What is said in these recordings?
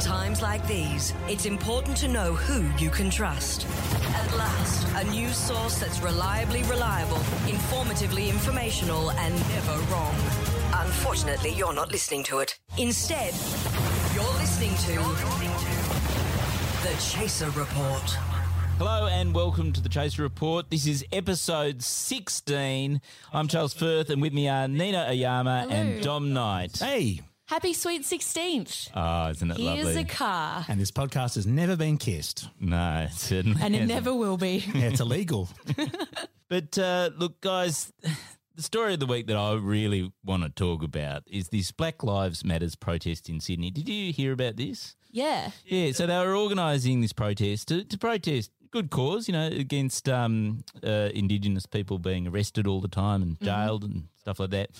times like these, it's important to know who you can trust. At last, a news source that's reliably reliable, informatively informational, and never wrong. Unfortunately, you're not listening to it. Instead, you're listening to The Chaser Report. Hello and welcome to the Chaser Report. This is episode 16. I'm Charles Firth and with me are Nina Oyama Hello. and Dom Knight. Hey, Happy sweet 16th. Oh, isn't it Here's lovely? a car. and this podcast has never been kissed. no, it certainly And it never will be. Yeah, it's illegal. But uh, look, guys, the story of the week that I really want to talk about is this Black Lives Matters protest in Sydney. Did you hear about this? Yeah. Yeah, so they were organising this protest to, to protest good cause, you know, against um, uh, Indigenous people being arrested all the time and jailed and stuff like that.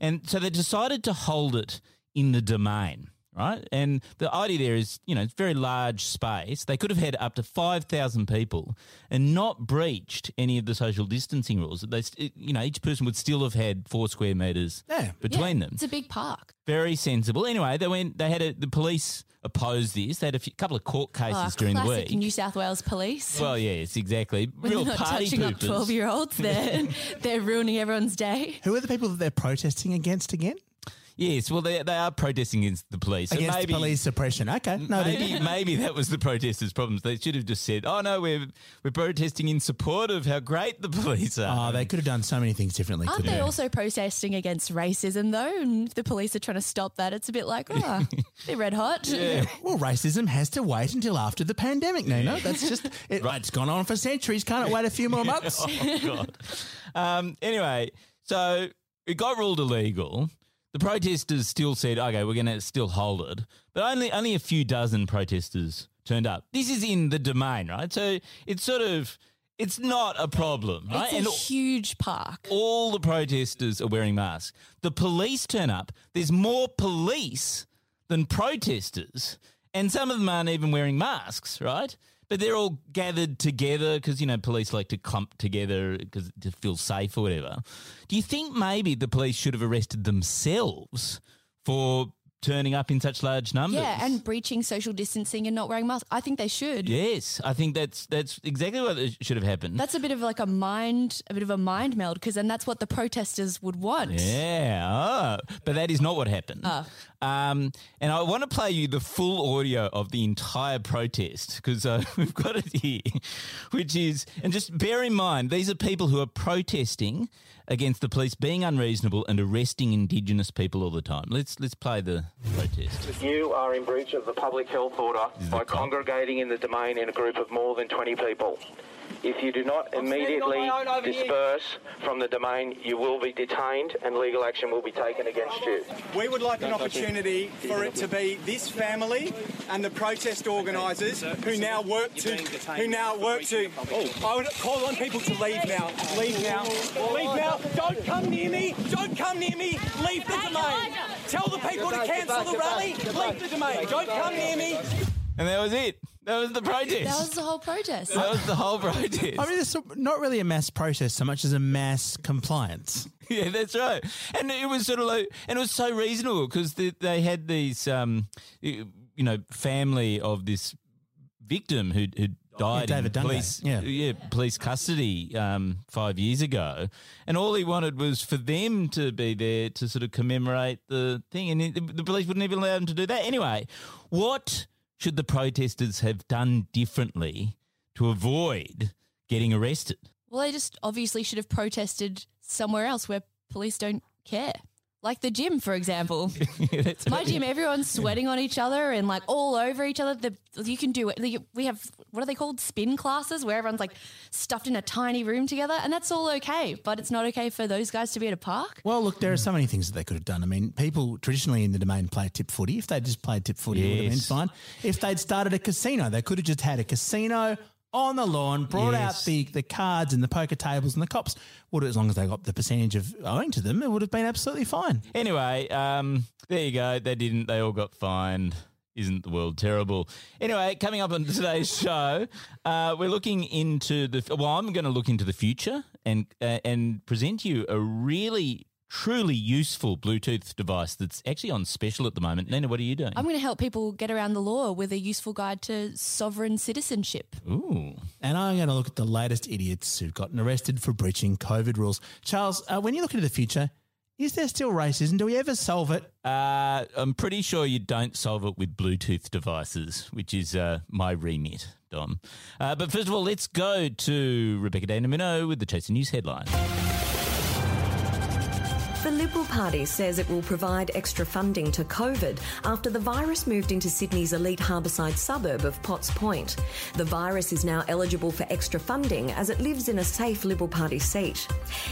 And so they decided to hold it in the domain, right? And the idea there is, you know, it's very large space. They could have had up to 5,000 people and not breached any of the social distancing rules. They, you know, each person would still have had four square metres Yeah. between Yeah, them. It's a big park. Very sensible. Anyway, they went. They had a, the police opposed this. They had a few, couple of court oh, cases Oh, during the classic week. New South Wales police. well, yes, exactly. when Real they're not party touching up 12 year olds, they're, they're ruining everyone's day. Who are the people that they're protesting against again? Yes, well, they, they are protesting against the police. So Against maybe, police suppression. Okay, no, Maybe, maybe that was the protesters' problems. They should have just said, "Oh no, we're we're protesting in support of how great the police are." Oh, they could have done so many things differently. Aren't couldn't they they? also protesting against racism, though? And if the police are trying to stop that, it's a bit like, oh, they're red hot. Yeah. Well, racism has to wait until after the pandemic, Nina. That's just it, Right. It's gone on for centuries. Can't it wait a few more months? oh god. Um, anyway, so it got ruled illegal. The protesters still said, "Okay, we're going to still hold it," but only only a few dozen protesters turned up. This is in the domain, right? So it's sort of it's not a problem, right? It's a huge park. all the protesters are wearing masks. The police turn up. There's more police than protesters, and some of them aren't even wearing masks, right? But they're all gathered together because you know police like to clump together because to feel safe or whatever. Do you think maybe the police should have arrested themselves for turning up in such large numbers? Yeah, and breaching social distancing and not wearing masks. I think they should. yes, I think that's that's exactly what should have happened. That's a bit of like a mind, a bit of a mind meld, because then that's what the protesters would want. Yeah, oh, but that is not what happened. Oh. Um, and I want to play you the full audio of the entire protest because uh, we've got it here, which is, and just bear in mind, these are people who are protesting against the police being unreasonable and arresting Indigenous people all the time. Let's let's play the protest. You are in breach of the public health order by congregating in the domain in a group of more than 20 people. If you do not standing on immediately my own over here. disperse from the domain, you will be detained and legal action will be taken against you. We would like an opportunity for it to be this family and the protest organisers who now work to who now work to. I would call on people to leave now. Leave now. Leave now. Don't come near me. Don't come near me. Leave the domain. Tell the people to cancel the rally. Leave the domain. Don't come near me. And that was it. That was the protest. That was the whole protest. That was the whole protest. I mean, it's not really a mass protest so much as a mass compliance. Yeah, that's right. And it was sort of like, and it was so reasonable because they, they had these, um, you know, family of this victim who who died David in police, yeah. police custody um, five years ago, and all he wanted was for them to be there to sort of commemorate the thing, and the police wouldn't even allow them to do that. Anyway, what should the protesters have done differently to avoid getting arrested? Well, they just obviously should have protested somewhere else where police don't care. Like the gym, for example. That's My gym, everyone's sweating on each other and like all over each other. The, you can do it. We have, what are they called? Spin classes where everyone's like stuffed in a tiny room together. And that's all okay. But it's not okay for those guys to be at a park. Well, look, there are so many things that they could have done. I mean, people traditionally in the domain play tip footy. If they just played tip footy, it would have been fine. If they'd started a casino, they could have just had a casino on the lawn, brought Yes. out the, the cards and the poker tables, and the cops would, as long as they got the percentage of owing to them, it would have been absolutely fine. Anyway, um, there you go. They didn't. They all got fined. Isn't the world terrible? Anyway, coming up on today's show, uh, we're looking into the. Well, I'm going to look into the future and uh, and present you a really truly useful Bluetooth device that's actually on special at the moment. Nina, what are you doing? I'm going to help people get around the law with a useful guide to sovereign citizenship. Ooh. And I'm going to look at the latest idiots who've gotten arrested for breaching COVID rules. Charles, uh, when you look into the future, is there still racism? Do we ever solve it? Uh, I'm pretty sure you don't solve it with Bluetooth devices, which is uh, my remit, Dom. Uh, but first of all, let's go to Rebecca De Unamuno with the Chaser News headline. The Liberal Party says it will provide extra funding to COVID after the virus moved into Sydney's elite harbourside suburb of Potts Point. The virus is now eligible for extra funding as it lives in a safe Liberal Party seat.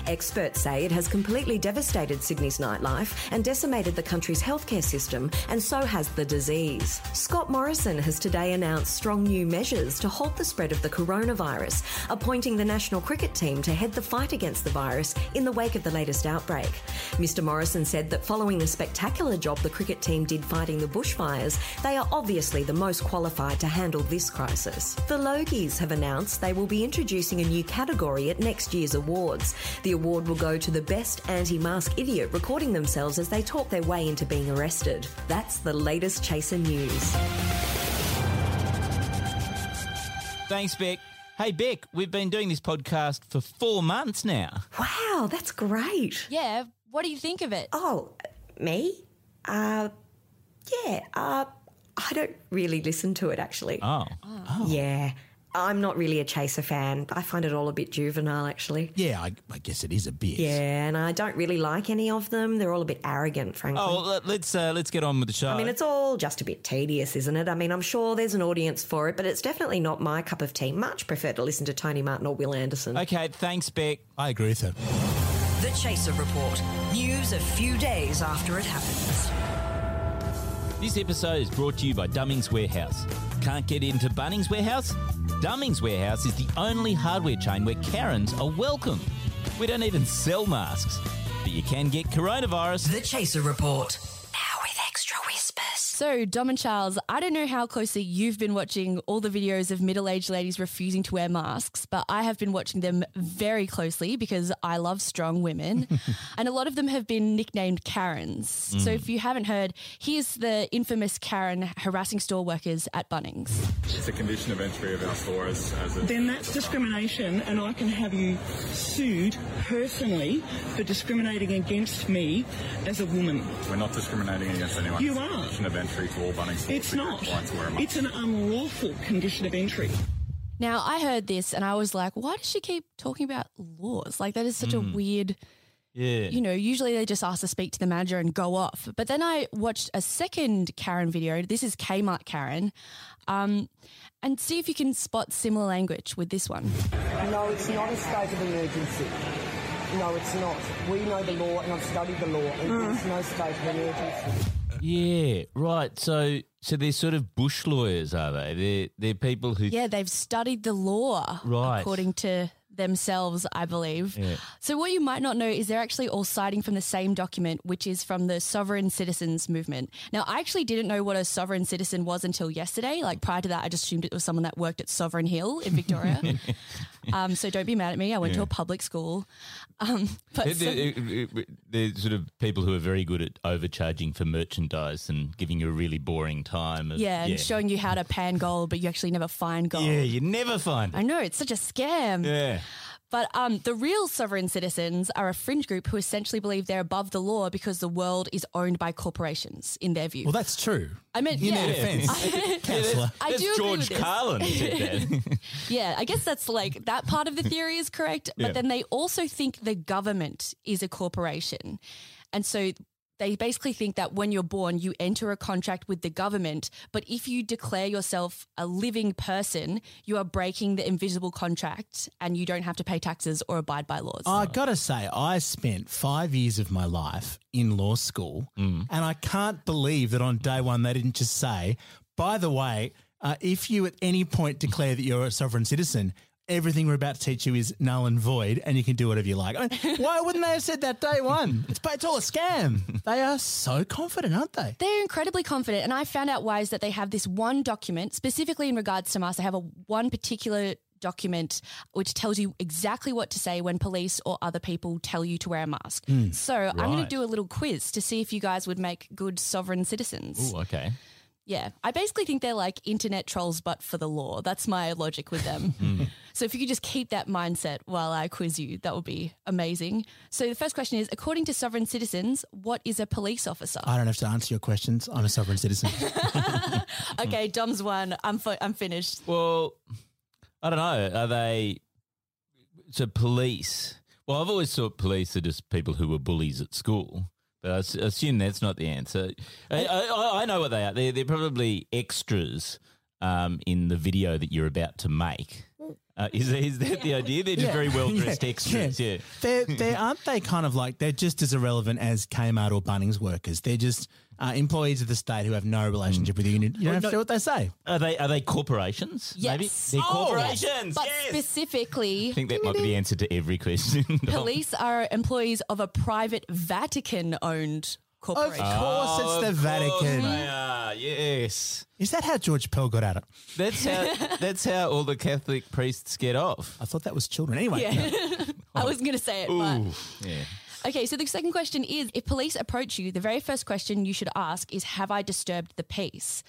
Experts say it has completely devastated Sydney's nightlife and decimated the country's healthcare system, and so has the disease. Scott Morrison has today announced strong new measures to halt the spread of the coronavirus, appointing the national cricket team to head the fight against the virus in the wake of the latest outbreak. Mr. Morrison said that following the spectacular job the cricket team did fighting the bushfires, they are obviously the most qualified to handle this crisis. The Logies have announced they will be introducing a new category at next year's awards. The award will go to the best anti mask idiot recording themselves as they talk their way into being arrested. That's the latest Chaser News. Thanks, Beck. Hey, Beck, we've been doing this podcast for four months now. Wow, that's great. Yeah, what do you think of it? Oh, me? Uh, yeah, uh, I don't really listen to it actually. Oh. Yeah, I'm not really a Chaser fan. I find it all a bit juvenile actually. Yeah, I, I guess it is a bit. Yeah, and I don't really like any of them. They're all a bit arrogant, frankly. Oh, let- let's uh, let's get on with the show. I mean, it's all just a bit tedious, isn't it? I mean, I'm sure there's an audience for it, but it's definitely not my cup of tea. Much prefer to listen to Tony Martin or Wil Anderson. okay. Thanks, Beck. I agree with her. The Chaser Report. News a few days after it happens. This episode is brought to you by Dummings Warehouse. Can't get into Bunnings Warehouse? Dummings Warehouse is the only hardware chain where Karens are welcome. We don't even sell masks, but you can get coronavirus. The Chaser Report. Now with extra whispers. So, Dom and Charles, I don't know how closely you've been watching all the videos of middle aged ladies refusing to wear masks, but I have been watching them very closely because I love strong women. and a lot of them have been nicknamed Karens. So, mm. if you haven't heard, here's the infamous Karen harassing store workers at Bunnings. It's a condition of entry of our store as, as a then that's discrimination, and I can have you sued personally for discriminating against me as a woman. We're not discriminating against anyone. You It's are. condition of entry to all Bunnings stores. It's not. required to wear a mask. It's an unlawful condition of entry. Now, I heard this and I was like, why does she keep talking about laws? Like, that is such a weird. Yeah. you know, usually they just ask to speak to the manager and go off. But then I watched a second Karen video. This is Kmart Karen. Um, and see if you can spot similar language with this one. No, it's not a state of emergency. No, it's not. We know the law, and I've studied the law, and there's no state of emergency. Yeah, right. So, so they're sort of bush lawyers, are they? They're they're people who. Yeah, they've studied the law, Right. according to themselves, I believe. So, what you might not know is they're actually all citing from the same document, which is from the Sovereign Citizens Movement. Now, I actually didn't know what a sovereign citizen was until yesterday. Like, prior to that, I just assumed it was someone that worked at Sovereign Hill in Victoria. um, so, don't be mad at me. I went to a public school. Um, but They're, they're, they're sort of people who are very good at overcharging for merchandise and giving you a really boring time. Of, yeah, and showing you how to pan gold, but you actually never find gold. Yeah, you never find I know, it's such a scam. Yeah. But um, the real sovereign citizens are a fringe group who essentially believe they're above the law because the world is owned by corporations, in their view. Well, that's true. I mean, In yeah. their defence, councillor. I That's do agree George with this. Carlin who said that. Yeah, I guess that's like that part of the theory is correct. But Yeah. then they also think the government is a corporation. And so they basically think that when you're born, you enter a contract with the government. But if you declare yourself a living person, you are breaking the invisible contract and you don't have to pay taxes or abide by laws. I gotta say, I spent five years of my life in law school, and I can't believe that on day one they didn't just say, "By the way, uh, if you at any point declare that you're a sovereign citizen." Everything we're about to teach you is null and void, and you can do whatever you like. I mean, why wouldn't they have said that day one? It's, it's all a scam. They are so confident, aren't they? They're incredibly confident, and I found out why is that they have this one document specifically in regards to masks. They have a one particular document which tells you exactly what to say when police or other people tell you to wear a mask. Hmm. So I'm going to do a little quiz to see if you guys would make good sovereign citizens. Ooh, okay. Yeah, I basically think they're like internet trolls, but for the law. That's my logic with them. Hmm. so if you could just keep that mindset while I quiz you, that would be amazing. So the first question is according to sovereign citizens, what is a police officer? I don't have to answer your questions. I'm a sovereign citizen. okay, Dom's one. I'm, fi- I'm finished. Well, I don't know. Are they so police? Well, I've always thought police are just people who were bullies at school, but I s- assume that's not the answer. I, I, I know what they are. They're, they're probably extras um, in the video that you're about to make. Uh, is, is that the idea? They're just very well dressed Yeah, extras. Yeah. They're, they're, aren't they kind of like, they're just as irrelevant as Kmart or Bunnings workers. They're just uh, employees of the state who have no relationship with the union. You don't have to do what they say. Are they are they corporations? Maybe Yes. they're Oh, corporations. But yes. specifically, I think that might be the answer to every question. police are employees of a private Vatican owned corporation. Of corporation. course, it's the Of Vatican. they are. Yes. Is that how George Pell got at it? That's how that's how all the Catholic priests get off. I thought that was children. Anyway, Yeah. I was going to say it, but. Yeah. Okay, so the second question is if police approach you, the very first question you should ask is Have I disturbed the peace?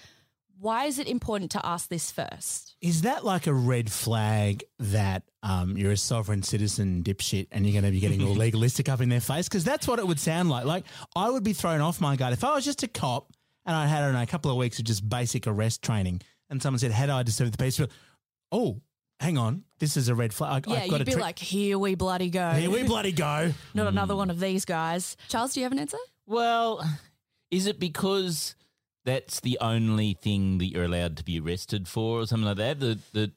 Why is it important to ask this first? is that like a red flag that um, you're a sovereign citizen dipshit and you're going to be getting all legalistic up in their face? Because that's what it would sound like. Like I would be thrown off my guard if I was just a cop and I had I don't know, a couple of weeks of just basic arrest training, and someone said, "Had I disturbed the peace?" Oh, hang on, this is a red flag. I, Yeah, I've got you'd to be tri- like, Here we bloody go. Here we bloody go. Not another one of these guys. Charles, do you have an answer? Well, is it because that's the only thing that you're allowed to be arrested for or something like that? The the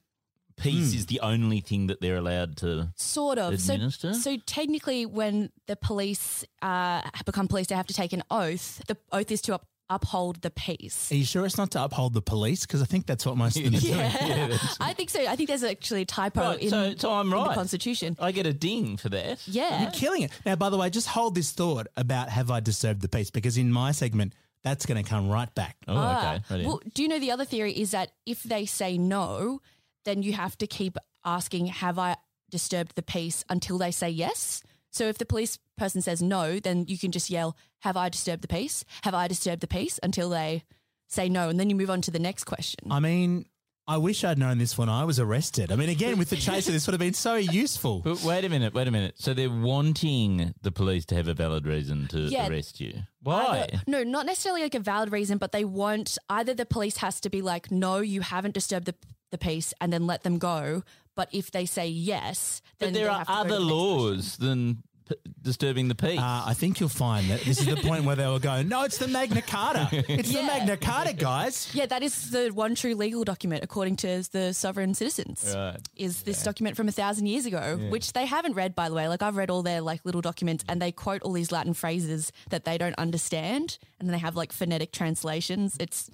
peace is the only thing that they're allowed to Sort of. So, so technically, when the police uh, become police, they have to take an oath. The oath is to up- uphold the peace. Are you sure it's not to uphold the police? Because I think that's what most of them are doing. Yeah, I think so. I think there's actually a typo Right, in, so- so I'm in the. Constitution. I get a ding for that. Yeah. You're killing it. Now, by the way, just hold this thought about have I disturbed the peace? Because in my segment, that's going to come right back. Oh, Ah, okay. Right well, do you know the other theory is that if they say no, then you have to keep asking, "Have I disturbed the peace?" until they say yes. So if the police person says no, then you can just yell, "Have I disturbed the peace? Have I disturbed the peace?" until they say no, and then you move on to the next question. I mean, I wish I'd known this when I was arrested. I mean, again, with the chaser, this would have been so useful. But wait a minute, wait a minute. So they're wanting the police to have a valid reason to Yeah. arrest you. Why? Either- no, not necessarily like a valid reason, but they want either the police has to be like, no, you haven't disturbed the, the peace, and then let them go. But if they say yes, then but there are have to go to other the next laws than p- disturbing the peace. Uh, I think you'll find that this is the point where they will go, no, it's the Magna Carta. It's the Magna Carta, guys. Yeah, that is the one true legal document according to the sovereign citizens. Right. Is this document from a thousand years ago, which they haven't read, by the way. Like I've read all their like little documents, and they quote all these Latin phrases that they don't understand, and then they have like phonetic translations. It's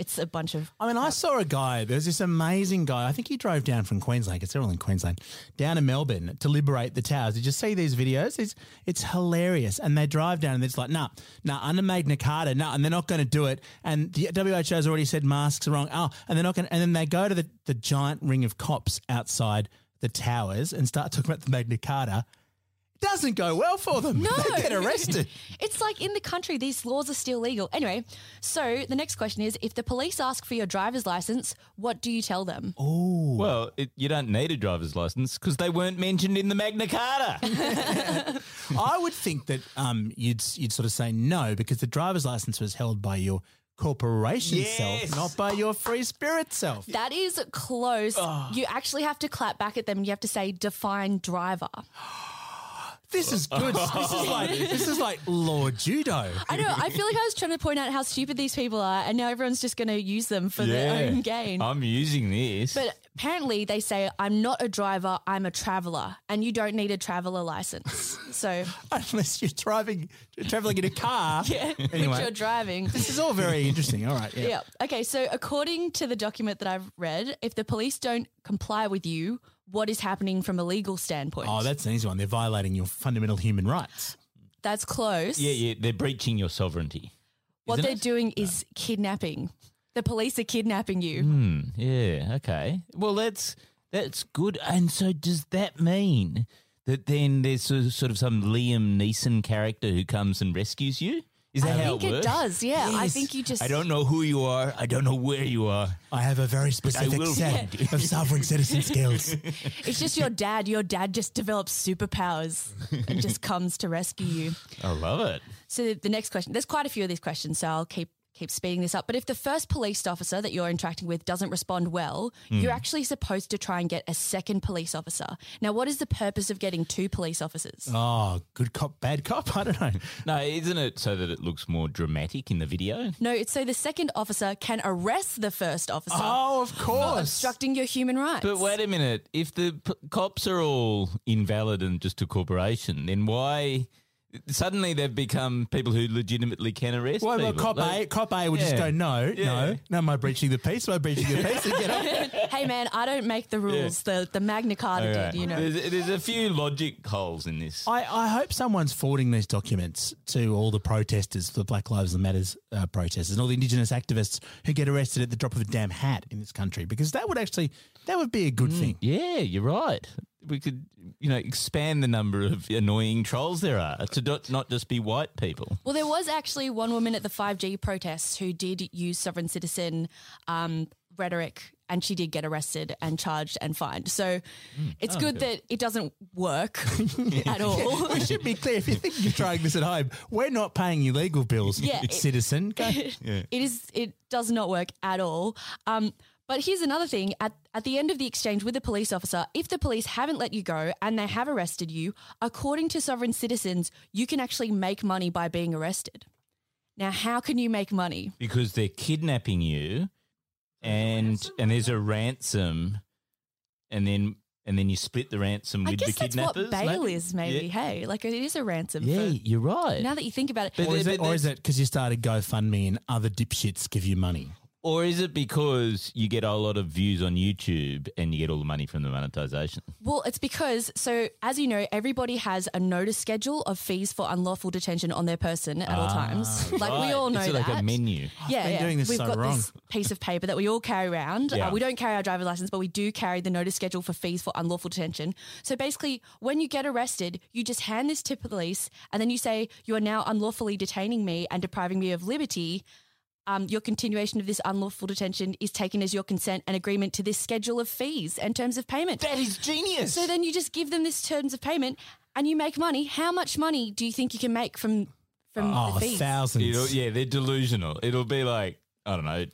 it's a bunch of I mean, I saw a guy, there's this amazing guy, I think he drove down from Queensland, It's all in Queensland, down to Melbourne to liberate the towers. Did you see these videos? It's, it's hilarious. And they drive down and it's like, nah, nah, under Magna Carta, nah, and they're not going to do it. And the WHO has already said masks are wrong. Oh, and they're not going and then they go to the, the giant ring of cops outside the towers and start talking about the Magna Carta. It doesn't go well for them. No. They get arrested. It's like in the country, these laws are still legal. Anyway, so the next question is if the police ask for your driver's license, what do you tell them? Oh. Well, it, you don't need a driver's license because they weren't mentioned in the Magna Carta. I would think that um, you'd you'd sort of say no because the driver's license was held by your corporation Yes. self, not by your free spirit self. That is close. You actually have to clap back at them you have to say define driver. This is good. this is like this is like law judo. I know. I feel like I was trying to point out how stupid these people are, and now everyone's just going to use them for their own gain. I'm using this. but apparently, they say, I'm not a driver, I'm a traveler, and you don't need a traveler license. So, Unless you're driving, traveling in a car. yeah, which you're driving. This is all very interesting. All right. Yeah. Yeah. Okay. So, according to the document that I've read, if the police don't comply with you, what is happening from a legal standpoint? Oh, that's an easy one. They're violating your fundamental human rights. That's close. yeah, yeah, they're breaching your sovereignty. What isn't they're it? doing is kidnapping. The police are kidnapping you. Hmm, yeah, okay. Well, that's That's good. And so does that mean that then there's sort sort of some Liam Neeson character who comes and rescues you? Is that I how think it it does. Yeah, I think you just. I don't know who you are. I don't know where you are. I have a very specific set find of sovereign citizen skills. It's just your dad. Your dad just develops superpowers and just comes to rescue you. I love it. So the next question, there's quite a few of these questions, so I'll keep keep speeding this up. But if the first police officer that you're interacting with doesn't respond well, hmm. you're actually supposed to try and get a second police officer. Now, what is the purpose of getting two police officers? Oh, good cop, bad cop. I don't know. No, isn't it so that it looks more dramatic in the video? No, it's so the second officer can arrest the first officer. Oh, of for course. obstructing your human rights. But wait a minute. If the p- cops are all invalid and just a corporation, then why suddenly they've become people who legitimately can arrest Well, well, people? cop Like- A, cop A would just Yeah. go, no, Yeah. no, no, am I breaching the peace? Am I breaching the peace? And get off. hey, man, I don't make the rules. The the Magna Carta Okay. did, you know. There's, there's a few logic holes in this. I, I hope someone's forwarding these documents to all the protesters, the Black Lives Matters uh, protesters, and all the Indigenous activists who get arrested at the drop of a damn hat in this country, because that would actually that would be a good thing. Yeah, you're right. We could, you know, expand the number of annoying trolls there are to not, not just be white people. Well, there was actually one woman at the 5G protests who did use sovereign citizen um, rhetoric and she did get arrested and charged and fined. So it's Oh, good okay. that it doesn't work at all. we should be clear. If you think you're trying this at home, we're not paying you legal bills, Yeah, it- citizen. Go. It is. It does not work at all. Um, but here's another thing: at at the end of the exchange with the police officer, if the police haven't let you go and they have arrested you, according to sovereign citizens, you can actually make money by being arrested. Now, how can you make money? because they're kidnapping you, and and there's a ransom, and then and then you split the ransom I with guess the that's kidnappers. what bail maybe? is, maybe. Yeah, Hey, like it is a ransom. yeah for, you're right. now that you think about it, But Or is, it, or is it because you started GoFundMe and other dipshits give you money? Or is it because you get a lot of views on YouTube and you get all the money from the monetization? Well, it's because, so as you know, everybody has a notice schedule of fees for unlawful detention on their person at all times. Like we Ah, all know it's like a menu. yeah, been yeah. doing this We've so got wrong. this piece of paper that we all carry around. Yeah. Uh, we don't carry our driver's license, but we do carry the notice schedule for fees for unlawful detention. So basically, when you get arrested, you just hand this to the police, and then you say you are now unlawfully detaining me and depriving me of liberty. Um, your continuation of this unlawful detention is taken as your consent and agreement to this schedule of fees and terms of payment. That is genius. So then you just give them this terms of payment and you make money. How much money do you think you can make from from Oh, the fees? thousands. It'll, yeah, they're delusional. It'll be like I don't know,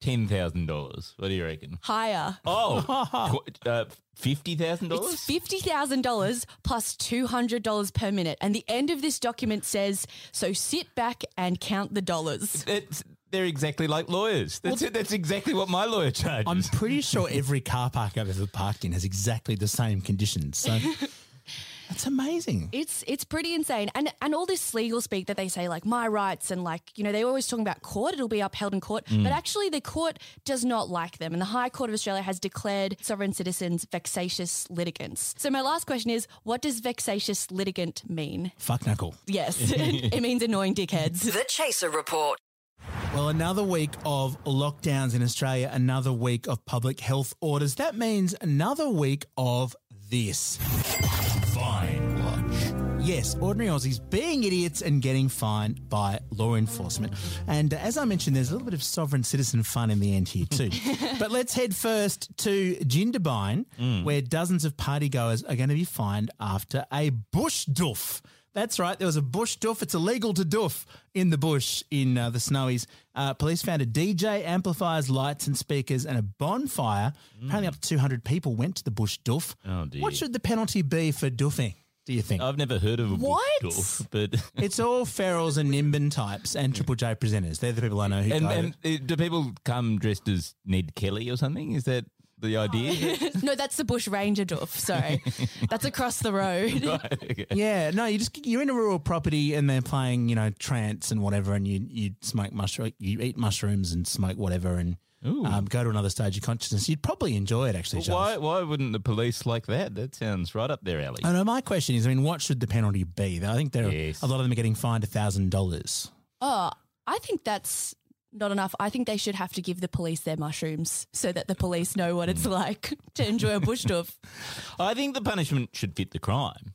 ten thousand dollars. What do you reckon? Higher. Oh, qu- uh, fifty thousand It's dollars. fifty thousand dollars plus two hundred dollars per minute, and the end of this document says, "So sit back and count the dollars." It's, they're exactly like lawyers. That's it. That's exactly what my lawyer charges. I'm pretty sure every car park I've ever parked in has exactly the same conditions. So that's amazing. It's it's pretty insane, and and all this legal speak that they say, like my rights, and like you know they're always talking about court. It'll be upheld in court, Mm. but actually the court does not like them, and the High Court of Australia has declared sovereign citizens vexatious litigants. So my last question is, what does vexatious litigant mean? Fuck knuckle. Yes, it means annoying dickheads. The Chaser Report. Well, another week of lockdowns in Australia, another week of public health orders. That means another week of this. Fine Watch. Yes, ordinary Aussies being idiots and getting fined by law enforcement. And uh, as I mentioned, there's a little bit of sovereign citizen fun in the end here too. but let's head first to Jindabyne, where dozens of partygoers are going to be fined after a bush doof. That's right. There was a bush doof. It's illegal to doof in the bush in uh, the snowies. Uh, police found a DJ, amplifiers, lights, and speakers, and a bonfire. Apparently, up to 200 people went to the bush doof. Oh, dear. What should the penalty be for doofing, do you think? I've never heard of a What? bush doof, but it's all ferals and Nimbin types and Triple J presenters. They're the people I know who and, and uh, do people come dressed as Ned Kelly or something? Is that the idea? no, that's the Bush Ranger doof. Sorry, that's across the road. Right, okay. Yeah, no, you just you're in a rural property and they're playing, you know, trance and whatever, and you you smoke mushroom, you eat mushrooms and smoke whatever, and um, go to another stage of consciousness. You'd probably enjoy it, actually. Well, why Josh. why wouldn't the police like that? That sounds right up their alley. I know. My question is, I mean, what should the penalty be? I think there Yes. a lot of them are getting fined a thousand dollars. Oh, I think that's not enough. I think they should have to give the police their mushrooms so that the police know what it's hmm. like to enjoy a bush doof. I think the punishment should fit the crime.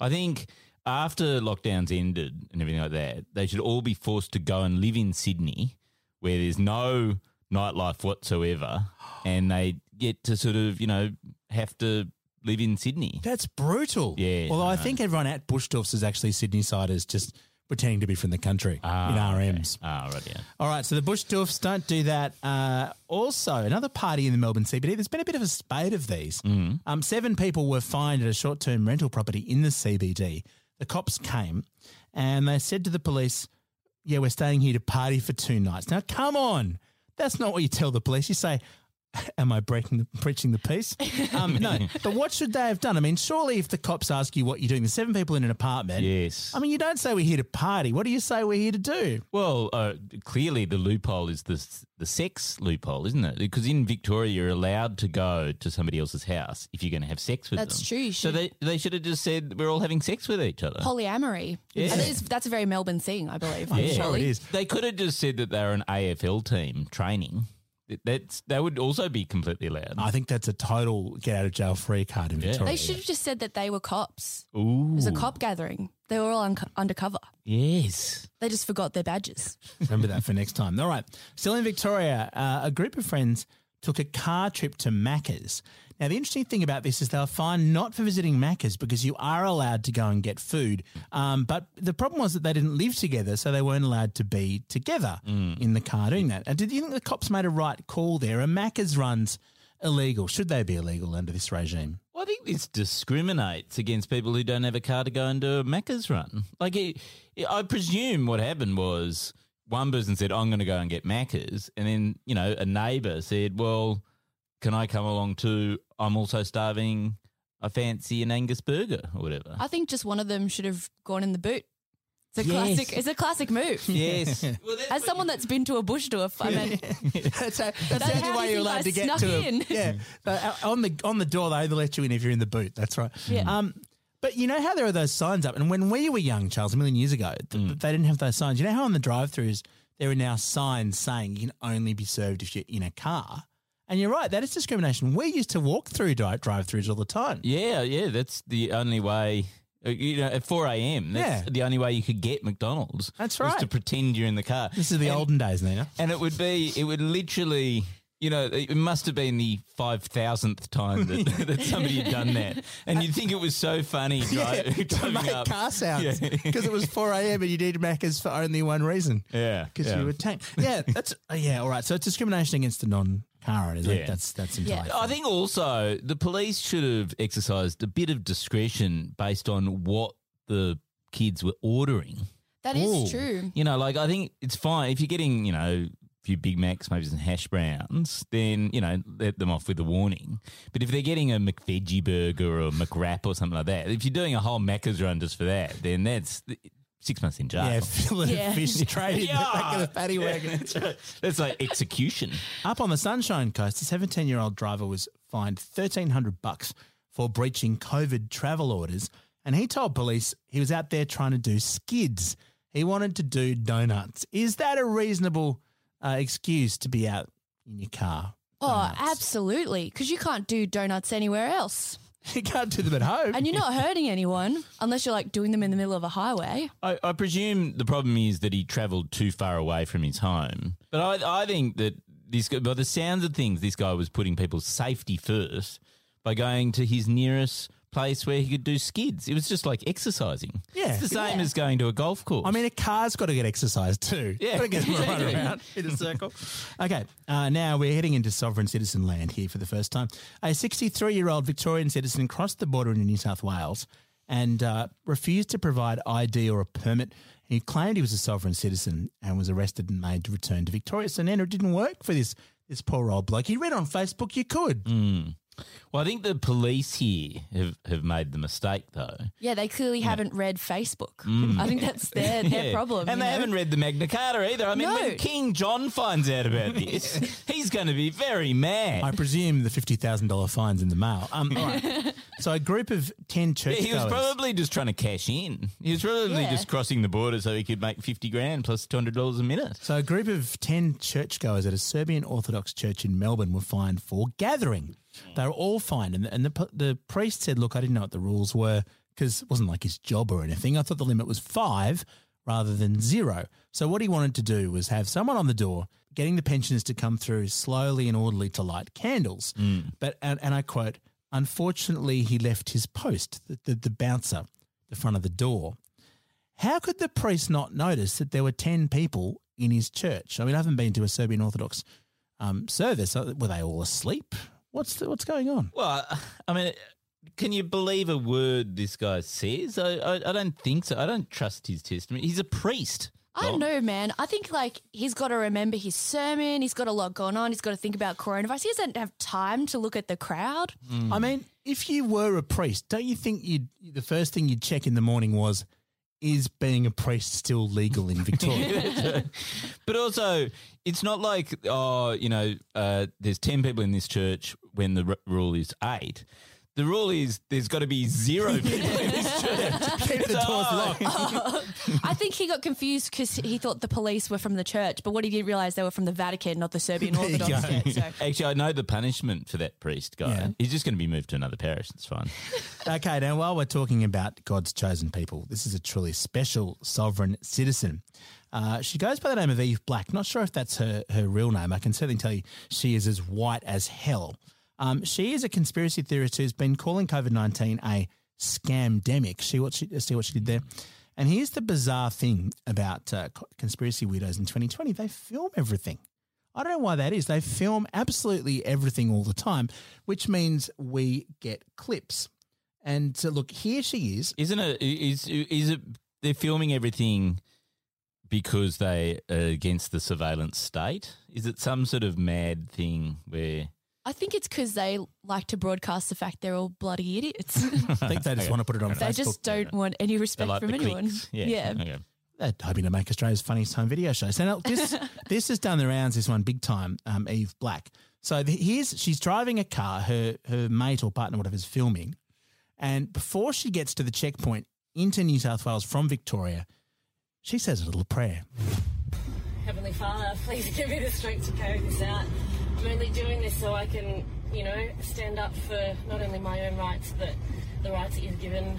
I think after lockdowns ended and everything like that, they should all be forced to go and live in Sydney where there's no nightlife whatsoever and they get to sort of, you know, have to live in Sydney. That's brutal. Yeah, Although I I think everyone at bush doofs is actually Sydney siders just pretending to be from the country in Ah, RMs. Ah, right, yeah. All right, so the bush doofs don't do that. Uh, also, another party in the Melbourne CBD. There's been a bit of a spate of these. Um, seven people were fined at a short-term rental property in the CBD. The cops came and they said to the police, "Yeah, we're staying here to party for two nights." Now, come on, that's not what you tell the police. You say. Am I breaking the, preaching the peace? Um, no, but what should they have done? I mean, surely if the cops ask you what you're doing, there's seven people in an apartment. Yes. I mean, you don't say we're here to party. What do you say we're here to do? Well, uh, clearly the loophole is the the sex loophole, isn't it? Because in Victoria, you're allowed to go to somebody else's house if you're going to have sex with That's them. That's true, you So they they should have just said we're all having sex with each other. Polyamory. Yeah. And that is- that's a very Melbourne thing, I believe. Yeah. it is. They could have just said that they're an AFL team training. That- That's that would also be completely allowed. I think that's a total get out of jail free card in Yeah. Victoria. They should have just said that they were cops. Ooh. It was a cop gathering. They were all un- undercover. Yes. They just forgot their badges. Remember that for next time. All right. Still in Victoria, uh, a group of friends took a car trip to Macca's. Now, the interesting thing about this is they were fined not for visiting Macca's because you are allowed to go and get food. Um, but the problem was that they didn't live together, so they weren't allowed to be together in the car doing that. And did you think the cops made a right call there? Are Macca's runs illegal? Should they be illegal under this regime? Well, I think this discriminates against people who don't have a car to go and do a Macca's run. Like, it, I presume what happened was one person said, I'm going to go and get Macca's. And then, you know, a neighbour said, Well, can I come along too? I'm also starving. I fancy an Angus burger or whatever. I think just one of them should have gone in the boot. It's a Yes. classic. It's a classic move. Yes. As someone that's been to a bush doof, I mean, that's a, that's That- the how only do you way you're think allowed I to get snuck to in? it. Yeah, So, uh, on the on the door they only let you in if you're in the boot. That's right. Yeah. Um, but you know how there are those signs up, and when we were young, Charles, a million years ago, th- they didn't have those signs. You know how on the drive-throughs there are now signs saying you can only be served if you're in a car. And you're right, that is discrimination. We used to walk through drive-throughs all the time. Yeah, yeah, that's the only way. uh, You know, at four a.m. That's Yeah. the only way you could get McDonald's. That's right. to pretend you're in the car. This is the And- olden days, Nina. and it would be, it would literally, you know, it must have been the five thousandth time that, that somebody had done that, and you'd think it was so funny. Yeah, to make up. car sounds Yeah. because it was 4 a.m. and you needed Macca's for only one reason. Yeah, because yeah. you were tanked. Yeah, that's uh, yeah. All right, so it's discrimination against the non-car owners. Yeah. That's that's entirely. I think also the police should have exercised a bit of discretion based on what the kids were ordering. that is Ooh. true. You know, like I think it's fine if you're getting, you know, a few Big Macs, maybe some hash browns, then, you know, let them off with a warning. But if they're getting a McVeggie burger or a McWrap or something like that, if you're doing a whole Macca's run just for that, then that's six months in jail. yeah, fillet Yeah. fish straight in the back of the paddy wagon. that's right. That's like execution. Up on the Sunshine Coast, a 17-year-old driver was fined 1300 bucks for breaching COVID travel orders, and he told police he was out there trying to do skids. He wanted to do donuts. Is that a reasonable uh, excuse to be out in your car? Oh, absolutely. Because you can't do donuts anywhere else. You can't do them at home. And you're not hurting anyone unless you're like doing them in the middle of a highway. I, I presume the problem is that he travelled too far away from his home. But I, I think that this, guy- by the sounds of things, this guy was putting people's safety first by going to his nearest place where he could do skids. It was just like exercising. Yeah. it's the same Yeah. as going to a golf course. I mean, a car's got to get exercised too. Yeah, got to get them to run around in a circle. Okay, uh, now we're heading into sovereign citizen land here for the first time. A 63-year-old Victorian citizen crossed the border into New South Wales and uh, refused to provide ID or a permit. He claimed he was a sovereign citizen and was arrested and made to return to Victoria. So then it didn't work for this this poor old bloke. He read on Facebook you could. Mm. Well, I think the police here have, have made the mistake though. Yeah, they clearly haven't read Facebook. I think that's their, their Yeah. problem. And they know? haven't read the Magna Carta either. I mean, No. when King John finds out about this, he's going to be very mad. I presume the fifty thousand dollar fines in the mail. Um, all right. So a group of ten churchgoers. He was probably just trying to cash in. He was probably Yeah. just crossing the border so he could make 50 grand plus $200 a minute. So a group of 10 churchgoers at a Serbian Orthodox church in Melbourne were fined for gathering. They were all fine. And the, and the, the priest said, look, I didn't know what the rules were because it wasn't like his job or anything. I thought the limit was five rather than zero. So what he wanted to do was have someone on the door getting the pensioners to come through slowly and orderly to light candles. But, and, and I quote, unfortunately, he left his post, the, the, the bouncer, the front of the door. How could the priest not notice that there were 10 people in his church? I mean, I haven't been to a Serbian Orthodox um, service. Were they all asleep? What's the, what's going on? Well, I mean, can you believe a word this guy says? I, I, I don't think so. I don't trust his testimony. He's a priest. I don't know, man. I think like he's got to remember his sermon. He's got a lot going on. He's got to think about coronavirus. He doesn't have time to look at the crowd. I mean, if you were a priest, don't you think you'd the first thing you'd check in the morning was is being a priest still legal in Victoria? But also, it's not like, oh, you know, uh, there's 10 people in this church when the r- rule is eight. The rule is there's got to be zero people in this church. Keep the doors locked. I think he got confused because he thought the police were from the church, but what he didn't realize they were from the Vatican, not the Serbian There you Orthodox go. Church. So. Actually, I know the punishment for that priest guy. Yeah. He's just going to be moved to another parish. It's fine. Okay, now while we're talking about God's chosen people, this is a truly special sovereign citizen. Uh, she goes by the name of Eve Black. Not sure if that's her, her real name. I can certainly tell you she is as white as hell. Um, she is a conspiracy theorist who's been calling COVID 19 a scamdemic. See what she, see what she did there? And here's the bizarre thing about uh, conspiracy weirdos in 2020 they film everything. I don't know why that is. They film absolutely everything all the time, which means we get clips. And so, look, here she is. Isn't it? Is is it? They're filming everything because they are against the surveillance state. Is it some sort of mad thing where? I think it's because they like to broadcast the fact they're all bloody idiots. I think they just want to put it on they Facebook. They just don't want any respect like from anyone. clicks? Yeah. yeah. Okay. They're hoping to make Australia's funniest home video show. So now this this has done the rounds. This one big time. Um, Eve Black. So the, here's she's driving a car. Her her mate or partner, whatever, is filming, and before she gets to the checkpoint into New South Wales from Victoria, she says a little prayer. Heavenly Father, please give me the strength to carry this out. I'm only doing this so I can, you know, stand up for not only my own rights, but the rights that you've given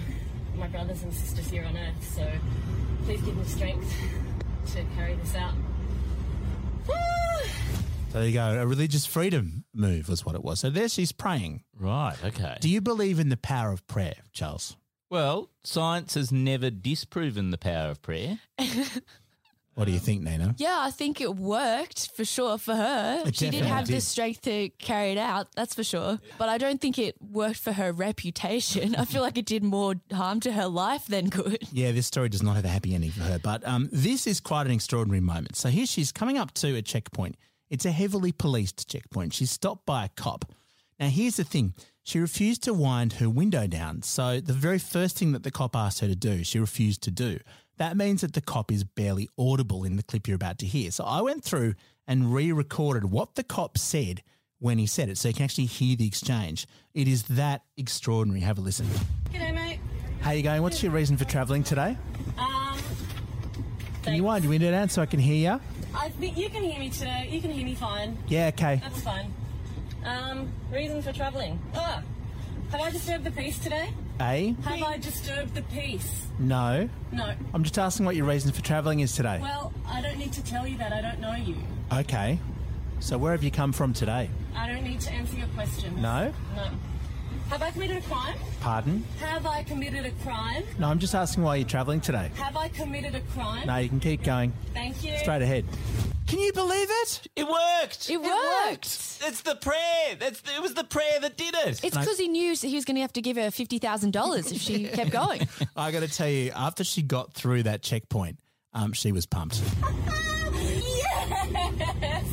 my brothers and sisters here on earth. So please give me strength to carry this out. So there you go. A religious freedom move was what it was. So there she's praying. Right. Okay. Do you believe in the power of prayer, Charles? well, science has never disproven the power of prayer. What do you think, Nina? Yeah, I think it worked for sure for her. It she did have the strength to carry it out, that's for sure. But I don't think it worked for her reputation. I feel like it did more harm to her life than good. Yeah, this story does not have a happy ending for her, but um, this is quite an extraordinary moment. So here she's coming up to a checkpoint. It's a heavily policed checkpoint. She's stopped by a cop. Now, here's the thing she refused to wind her window down. So the very first thing that the cop asked her to do, she refused to do. That means that the cop is barely audible in the clip you're about to hear. So I went through and re recorded what the cop said when he said it so you can actually hear the exchange. It is that extraordinary. Have a listen. G'day, mate. How you going? What's your reason for travelling today? Um, Can you wind your window down so I can hear you? I think you can hear me today. You can hear me fine. Yeah, okay. That's fine. Um, reason for travelling. Ah, have I disturbed the peace today? A? Have I disturbed the peace? No. No. I'm just asking what your reason for travelling is today. Well, I don't need to tell you that. I don't know you. Okay. So where have you come from today? I don't need to answer your questions. No? No. Have I committed a crime? Pardon? Have I committed a crime? No, I'm just asking why you're travelling today. Have I committed a crime? No, you can keep going. Thank you. Straight ahead. Can you believe it? It worked. It worked. It's the prayer. That's it was the prayer that did it. It's because he knew he was going to have to give her $50,000 if she kept going. I got to tell you, after she got through that checkpoint, um, she was pumped. Yes!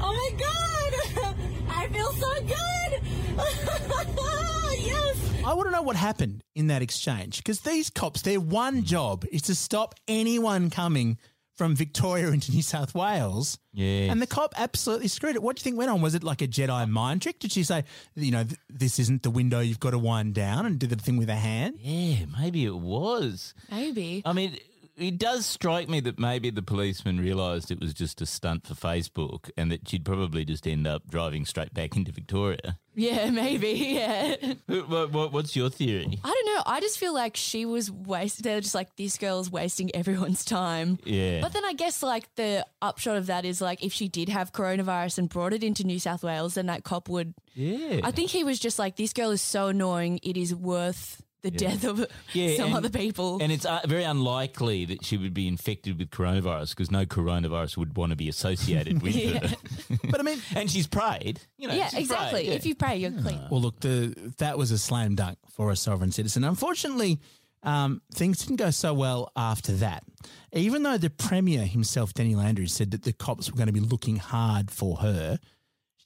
oh my god! I feel so good! yes! I want to know what happened in that exchange because these cops, their one job is to stop anyone coming from Victoria into New South Wales. Yeah. And the cop absolutely screwed it. What do you think went on? Was it like a Jedi mind trick? Did she say, you know, th- this isn't the window, you've got to wind down and do the thing with a hand? Yeah, maybe it was. Maybe. I mean, it does strike me that maybe the policeman realised it was just a stunt for Facebook and that she'd probably just end up driving straight back into Victoria. Yeah, maybe. Yeah. What, what, what's your theory? I don't know. I just feel like she was waste. They're just like this girl's wasting everyone's time. Yeah. But then I guess like the upshot of that is like if she did have coronavirus and brought it into New South Wales, then that cop would. Yeah. I think he was just like this girl is so annoying. It is worth the Yeah. death of Yeah, some and- other people. And it's uh, very unlikely that she would be infected with coronavirus because no coronavirus would want to be associated with Yeah. her. But I mean, and she's prayed. You know, yeah, she's exactly. prayed, yeah. If you pray, you're clean. Well, look, the that was a slam dunk for a sovereign citizen. Unfortunately, um, things didn't go so well after that. Even though the Premier himself, Dan Andrews, said that the cops were going to be looking hard for her,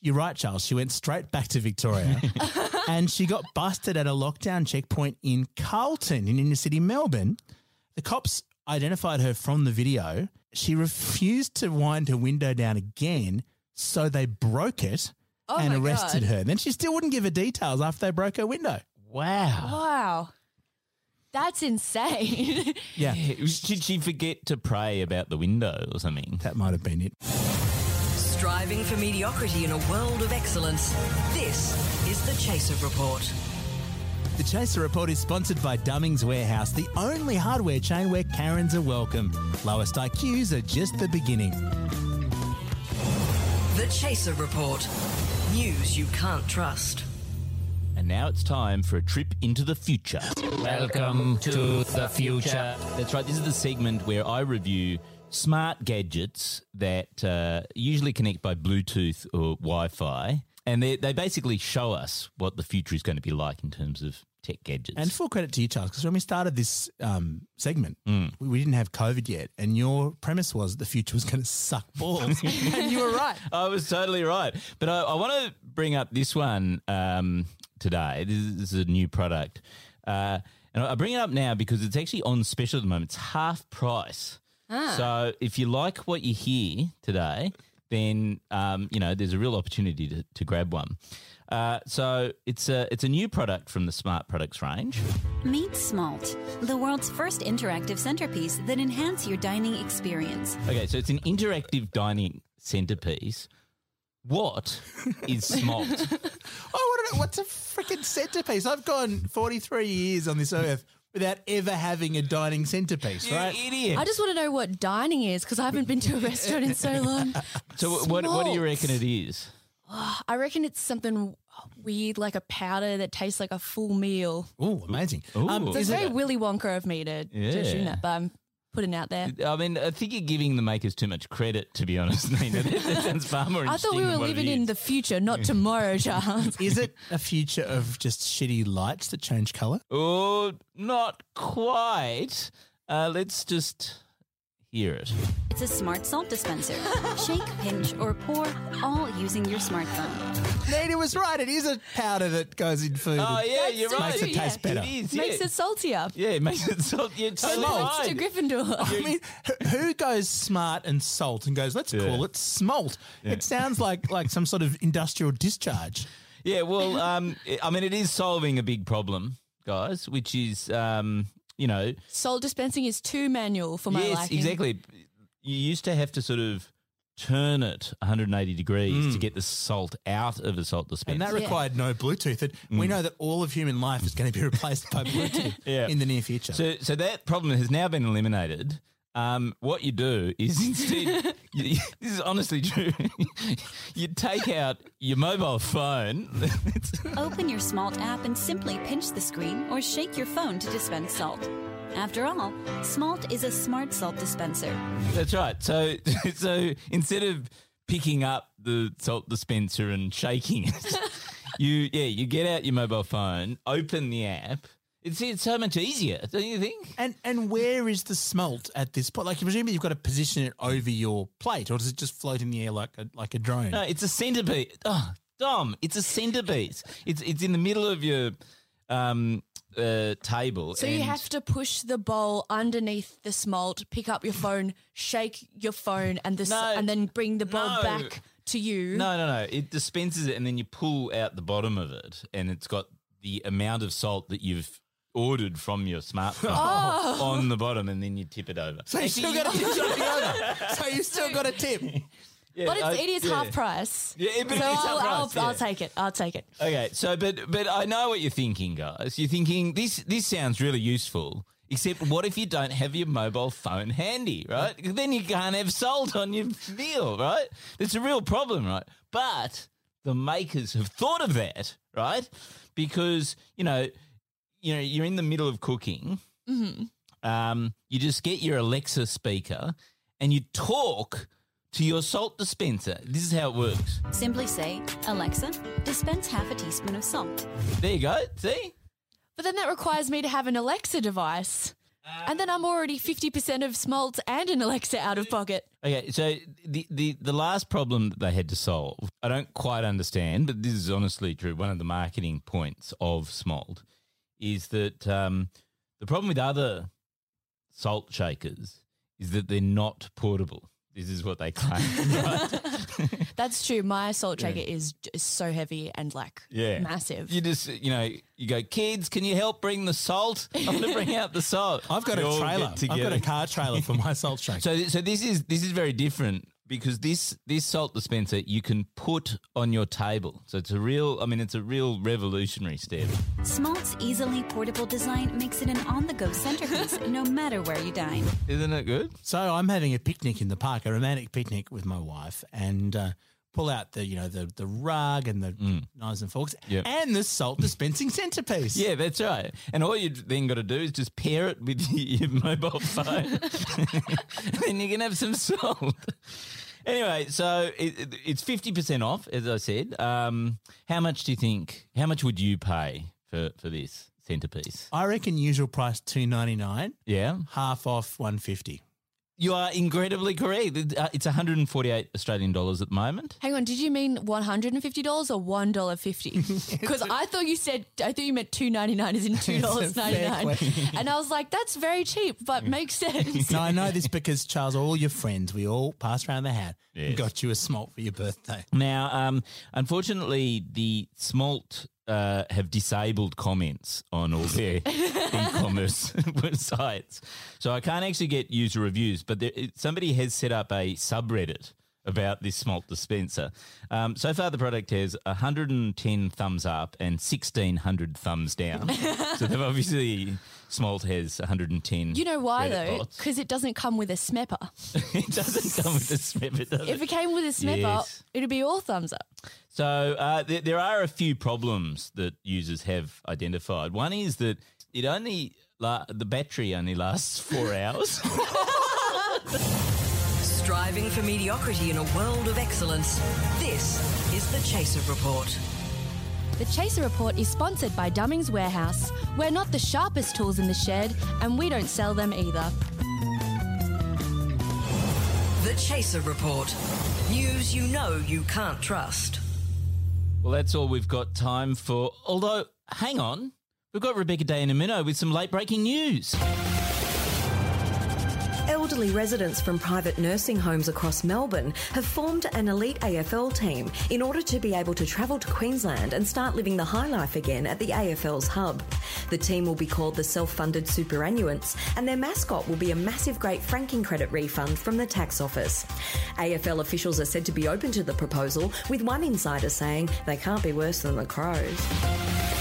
you're right, Charles. She went straight back to Victoria and she got busted at a lockdown checkpoint in Carlton in inner city Melbourne. The cops identified her from the video. She refused to wind her window down again, so they broke it Oh and arrested God. her. Then she still wouldn't give her details after they broke her window. Wow. Wow. That's insane. Yeah, Did she forget to pray about the window or something? that might have been it. Striving for mediocrity in a world of excellence. This is the Chaser Report. The Chaser Report is sponsored by Dummings Warehouse, the only hardware chain where Karens are welcome. Lowest IQs are just the beginning. The Chaser Report. News you can't trust. And now it's time for a trip into the future. Welcome to the future. That's right. This is the segment where I review smart gadgets that uh, usually connect by Bluetooth or Wi Fi. And they, they basically show us what the future is going to be like in terms of tech gadgets. And full credit to you, Charles, because when we started this um, segment, Mm. we, we didn't have COVID yet, and your premise was the future was going to suck balls, and you were right. I was totally right. But I, I want to bring up this one um, today. This is, this is a new product. Uh, and I bring it up now because it's actually on special at the moment. It's half price. So if you like what you hear today, then um, you know there's a real opportunity to, to grab one. Uh, so it's a it's a new product from the Smart Products range. Meet Smalt, the world's first interactive centerpiece that enhance your dining experience. Okay, so it's an interactive dining centerpiece. What is Smalt? I want to what's a freaking centerpiece. I've gone 43 years on this earth without ever having a dining centerpiece, right? idiot. I just want to know what dining is because I haven't been to a restaurant in so long. So what, what what do you Smalt. reckon it is? I reckon it's something weird, like a powder that tastes like a full meal. Oh, amazing. Ooh. Um, So it's very it, Willy Wonka of me to, to Yeah. assume that, but I'm putting out there. I mean, I think you're giving the makers too much credit, to be honest, Nina. That, that sounds far more I thought we were than what it living in the future, not tomorrow, Charles. is it a future of just shitty lights that change colour? Oh, not quite. Uh, let's just hear it. It's a smart salt dispenser. Shake, pinch, or pour, all using your smartphone. Nina was right. It is a powder that goes in food. Oh, yeah, That's you're right. Makes it true, taste yeah. better. It is, Makes it saltier. Yeah, it makes it salt. Yeah, it's Send totally to. Gryffindor. I mean, who- who goes smart and salt and goes, let's Yeah. call it smalt? It sounds like like some sort of industrial discharge. Yeah, well, um, I mean, it is solving a big problem, guys, which is, um, you know, Salt dispensing is too manual for my yes, liking. exactly. You used to have to sort of turn it 180 degrees to mm. get the salt out of the salt dispenser. And that required no Bluetooth. And we mm. know that all of human life is going to be replaced by Bluetooth Yeah. in the near future. So, so that problem has now been eliminated. Um, what you do is instead, you, this is honestly true. you take out your mobile phone. Open your Smalt app and simply pinch the screen or shake your phone to dispense salt. After all, Smalt is a smart salt dispenser. that's right. So, so instead of picking up the salt dispenser and shaking it, you yeah, you get out your mobile phone, open the app. It's it's so much easier, don't you think? and and where is the smalt at this point? Like, presumably you've got to position it over your plate, or does it just float in the air like a, like a drone? No, it's a centerpiece. Oh, Dom, it's a centerpiece. It's it's in the middle of your um uh, table. So you have to push the bowl underneath the smalt, pick up your phone, shake your phone, and this, No. and then bring the bowl No. back to you. No, no, no. It dispenses it, and then you pull out the bottom of it, and it's got the amount of salt that you've ordered from your smartphone Oh. on the bottom, and then you tip it over. So you still got a tip something over. So you still got a tip. Yeah, but it's, I- it is yeah. half price. Yeah, but so it is half I'll, I'll, price, I'll take it. I'll take it. Okay, so but but I know what you're thinking, guys. You're thinking this this sounds really useful. Except, what if you don't have your mobile phone handy, right? Then you can't have salt on your meal, right? It's a real problem, right? But the makers have thought of that, right? Because you know, you know, you're in the middle of cooking. hmm Um, you just get your Alexa speaker and you talk to your salt dispenser. This is how it works. Simply say, Alexa, dispense half a teaspoon of salt. There you go. See? But then that requires me to have an Alexa device. and then I'm already 50% of smalt and an Alexa out of pocket. Okay, so the, the, the last problem that they had to solve, I don't quite understand, but this is honestly true. One of the marketing points of Smalt is that um, the problem with other salt shakers is that they're not portable. This is what they claim. right? That's true. My salt Yeah. shaker is, is so heavy and like Yeah. massive. You just, you know, you go, kids, can you help bring the salt? I'm going to bring out the salt. I've got You a trailer. I've got a car trailer for my salt shaker. So, so this is this is very different because this this salt dispenser you can put on your table. So it's a real, I mean, it's a real revolutionary step. Smalt's easily portable design makes it an on-the-go centerpiece no matter where you dine. Isn't it good? So I'm having a picnic in the park, a romantic picnic with my wife, and uh, pull out the you know the the rug and the knives and forks Yep. and the salt dispensing centerpiece. Yeah, that's right. And all you then got to do is just pair it with your mobile phone, and then you can have some salt. Anyway, so it, it- it's fifty percent off, as I said. Um, how much do you think? How much would you pay for for this centerpiece? I reckon usual price two ninety nine, Yeah, half off one fifty. You are incredibly correct. Uh, It's one hundred and forty eight Australian dollars at the moment. Hang on, did you mean one hundred and fifty dollars or one dollar fifty? Because I thought you said I thought you meant two ninety nine is in two dollars ninety nine, and I was like, that's very cheap, but makes sense. no, I know this because Charles, all your friends, we all passed around the hat and got you a smalt for your birthday. Now, um, unfortunately, the Smalt uh, have disabled comments on all their e-commerce sites, so I can't actually get user reviews. But there, somebody has set up a subreddit about this Smalt dispenser. Um, so far, the product has 110 thumbs up and 1600 thumbs down. so they've obviously Smalt has 110. You know why though? Because it doesn't come with a smepper. it doesn't come with a smepper, does If it came with a smepper, Yes. it'd be all thumbs up. So uh, there, there are a few problems that users have identified. One is that it only la- the battery only lasts four hours. Striving for mediocrity in a world of excellence. This is the Chaser Report. The Chaser Report is sponsored by Dummings Warehouse. We're not the sharpest tools in the shed, and we don't sell them either. The Chaser Report. News you know you can't trust. well, that's all we've got time for. Although, hang on, we've got Rebecca De Unamuno with some late breaking news. Elderly residents from private nursing homes across Melbourne have formed an elite AFL team in order to be able to travel to Queensland and start living the high life again at the AFL's hub. The team will be called the Self Funded Superannuants, and their mascot will be a massive great franking credit refund from the tax office. AFL officials are said to be open to the proposal, with one insider saying they can't be worse than the Crows.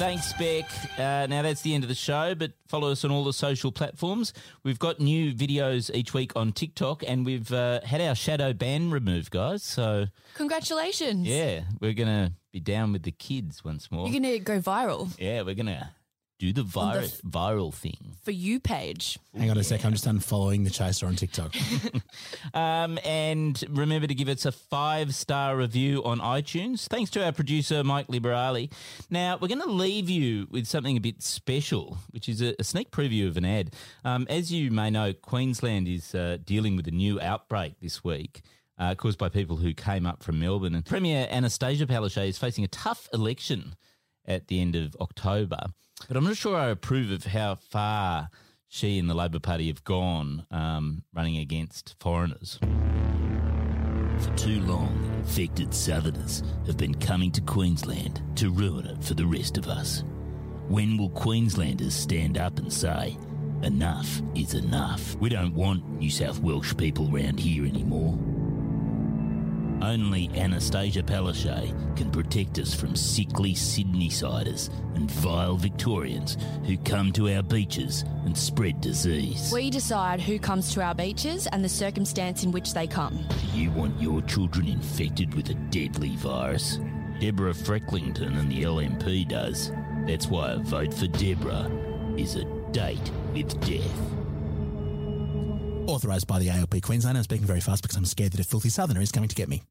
Thanks, Beck. Uh, now that's the end of the show, but follow us on all the social platforms. We've got new videos each week on TikTok, and we've uh, had our shadow ban removed, guys. So Congratulations. yeah, we're gonna be down with the kids once more. You're going to go viral Yeah, we're gonna do the, On the f- viral thing. for you page. Hang on a sec, I'm just unfollowing the chaser on TikTok. Um, and remember to give us a five star review on iTunes. Thanks to our producer Mike Liberali. Now we're going to leave you with something a bit special, which is a, a sneak preview of an ad. Um, as you may know, Queensland is uh, dealing with a new outbreak this week. Uh, caused by people who came up from Melbourne. And Premier Annastacia Palaszczuk is facing a tough election at the end of October. But I'm not sure I approve of how far she and the Labor Party have gone um, running against foreigners. For too long, infected southerners have been coming to Queensland to ruin it for the rest of us. When will Queenslanders stand up and say, enough is enough? We don't want New South Welsh people round here anymore. Only Annastacia Palaszczuk can protect us from sickly Sydney-siders and vile Victorians who come to our beaches and spread disease. We decide who comes to our beaches and the circumstance in which they come. Do you want your children infected with a deadly virus? Deborah Frecklington and the LNP does. That's why a vote for Deborah is a date with death. Authorised by the ALP Queensland. I'm speaking very fast because I'm scared that a filthy southerner is coming to get me.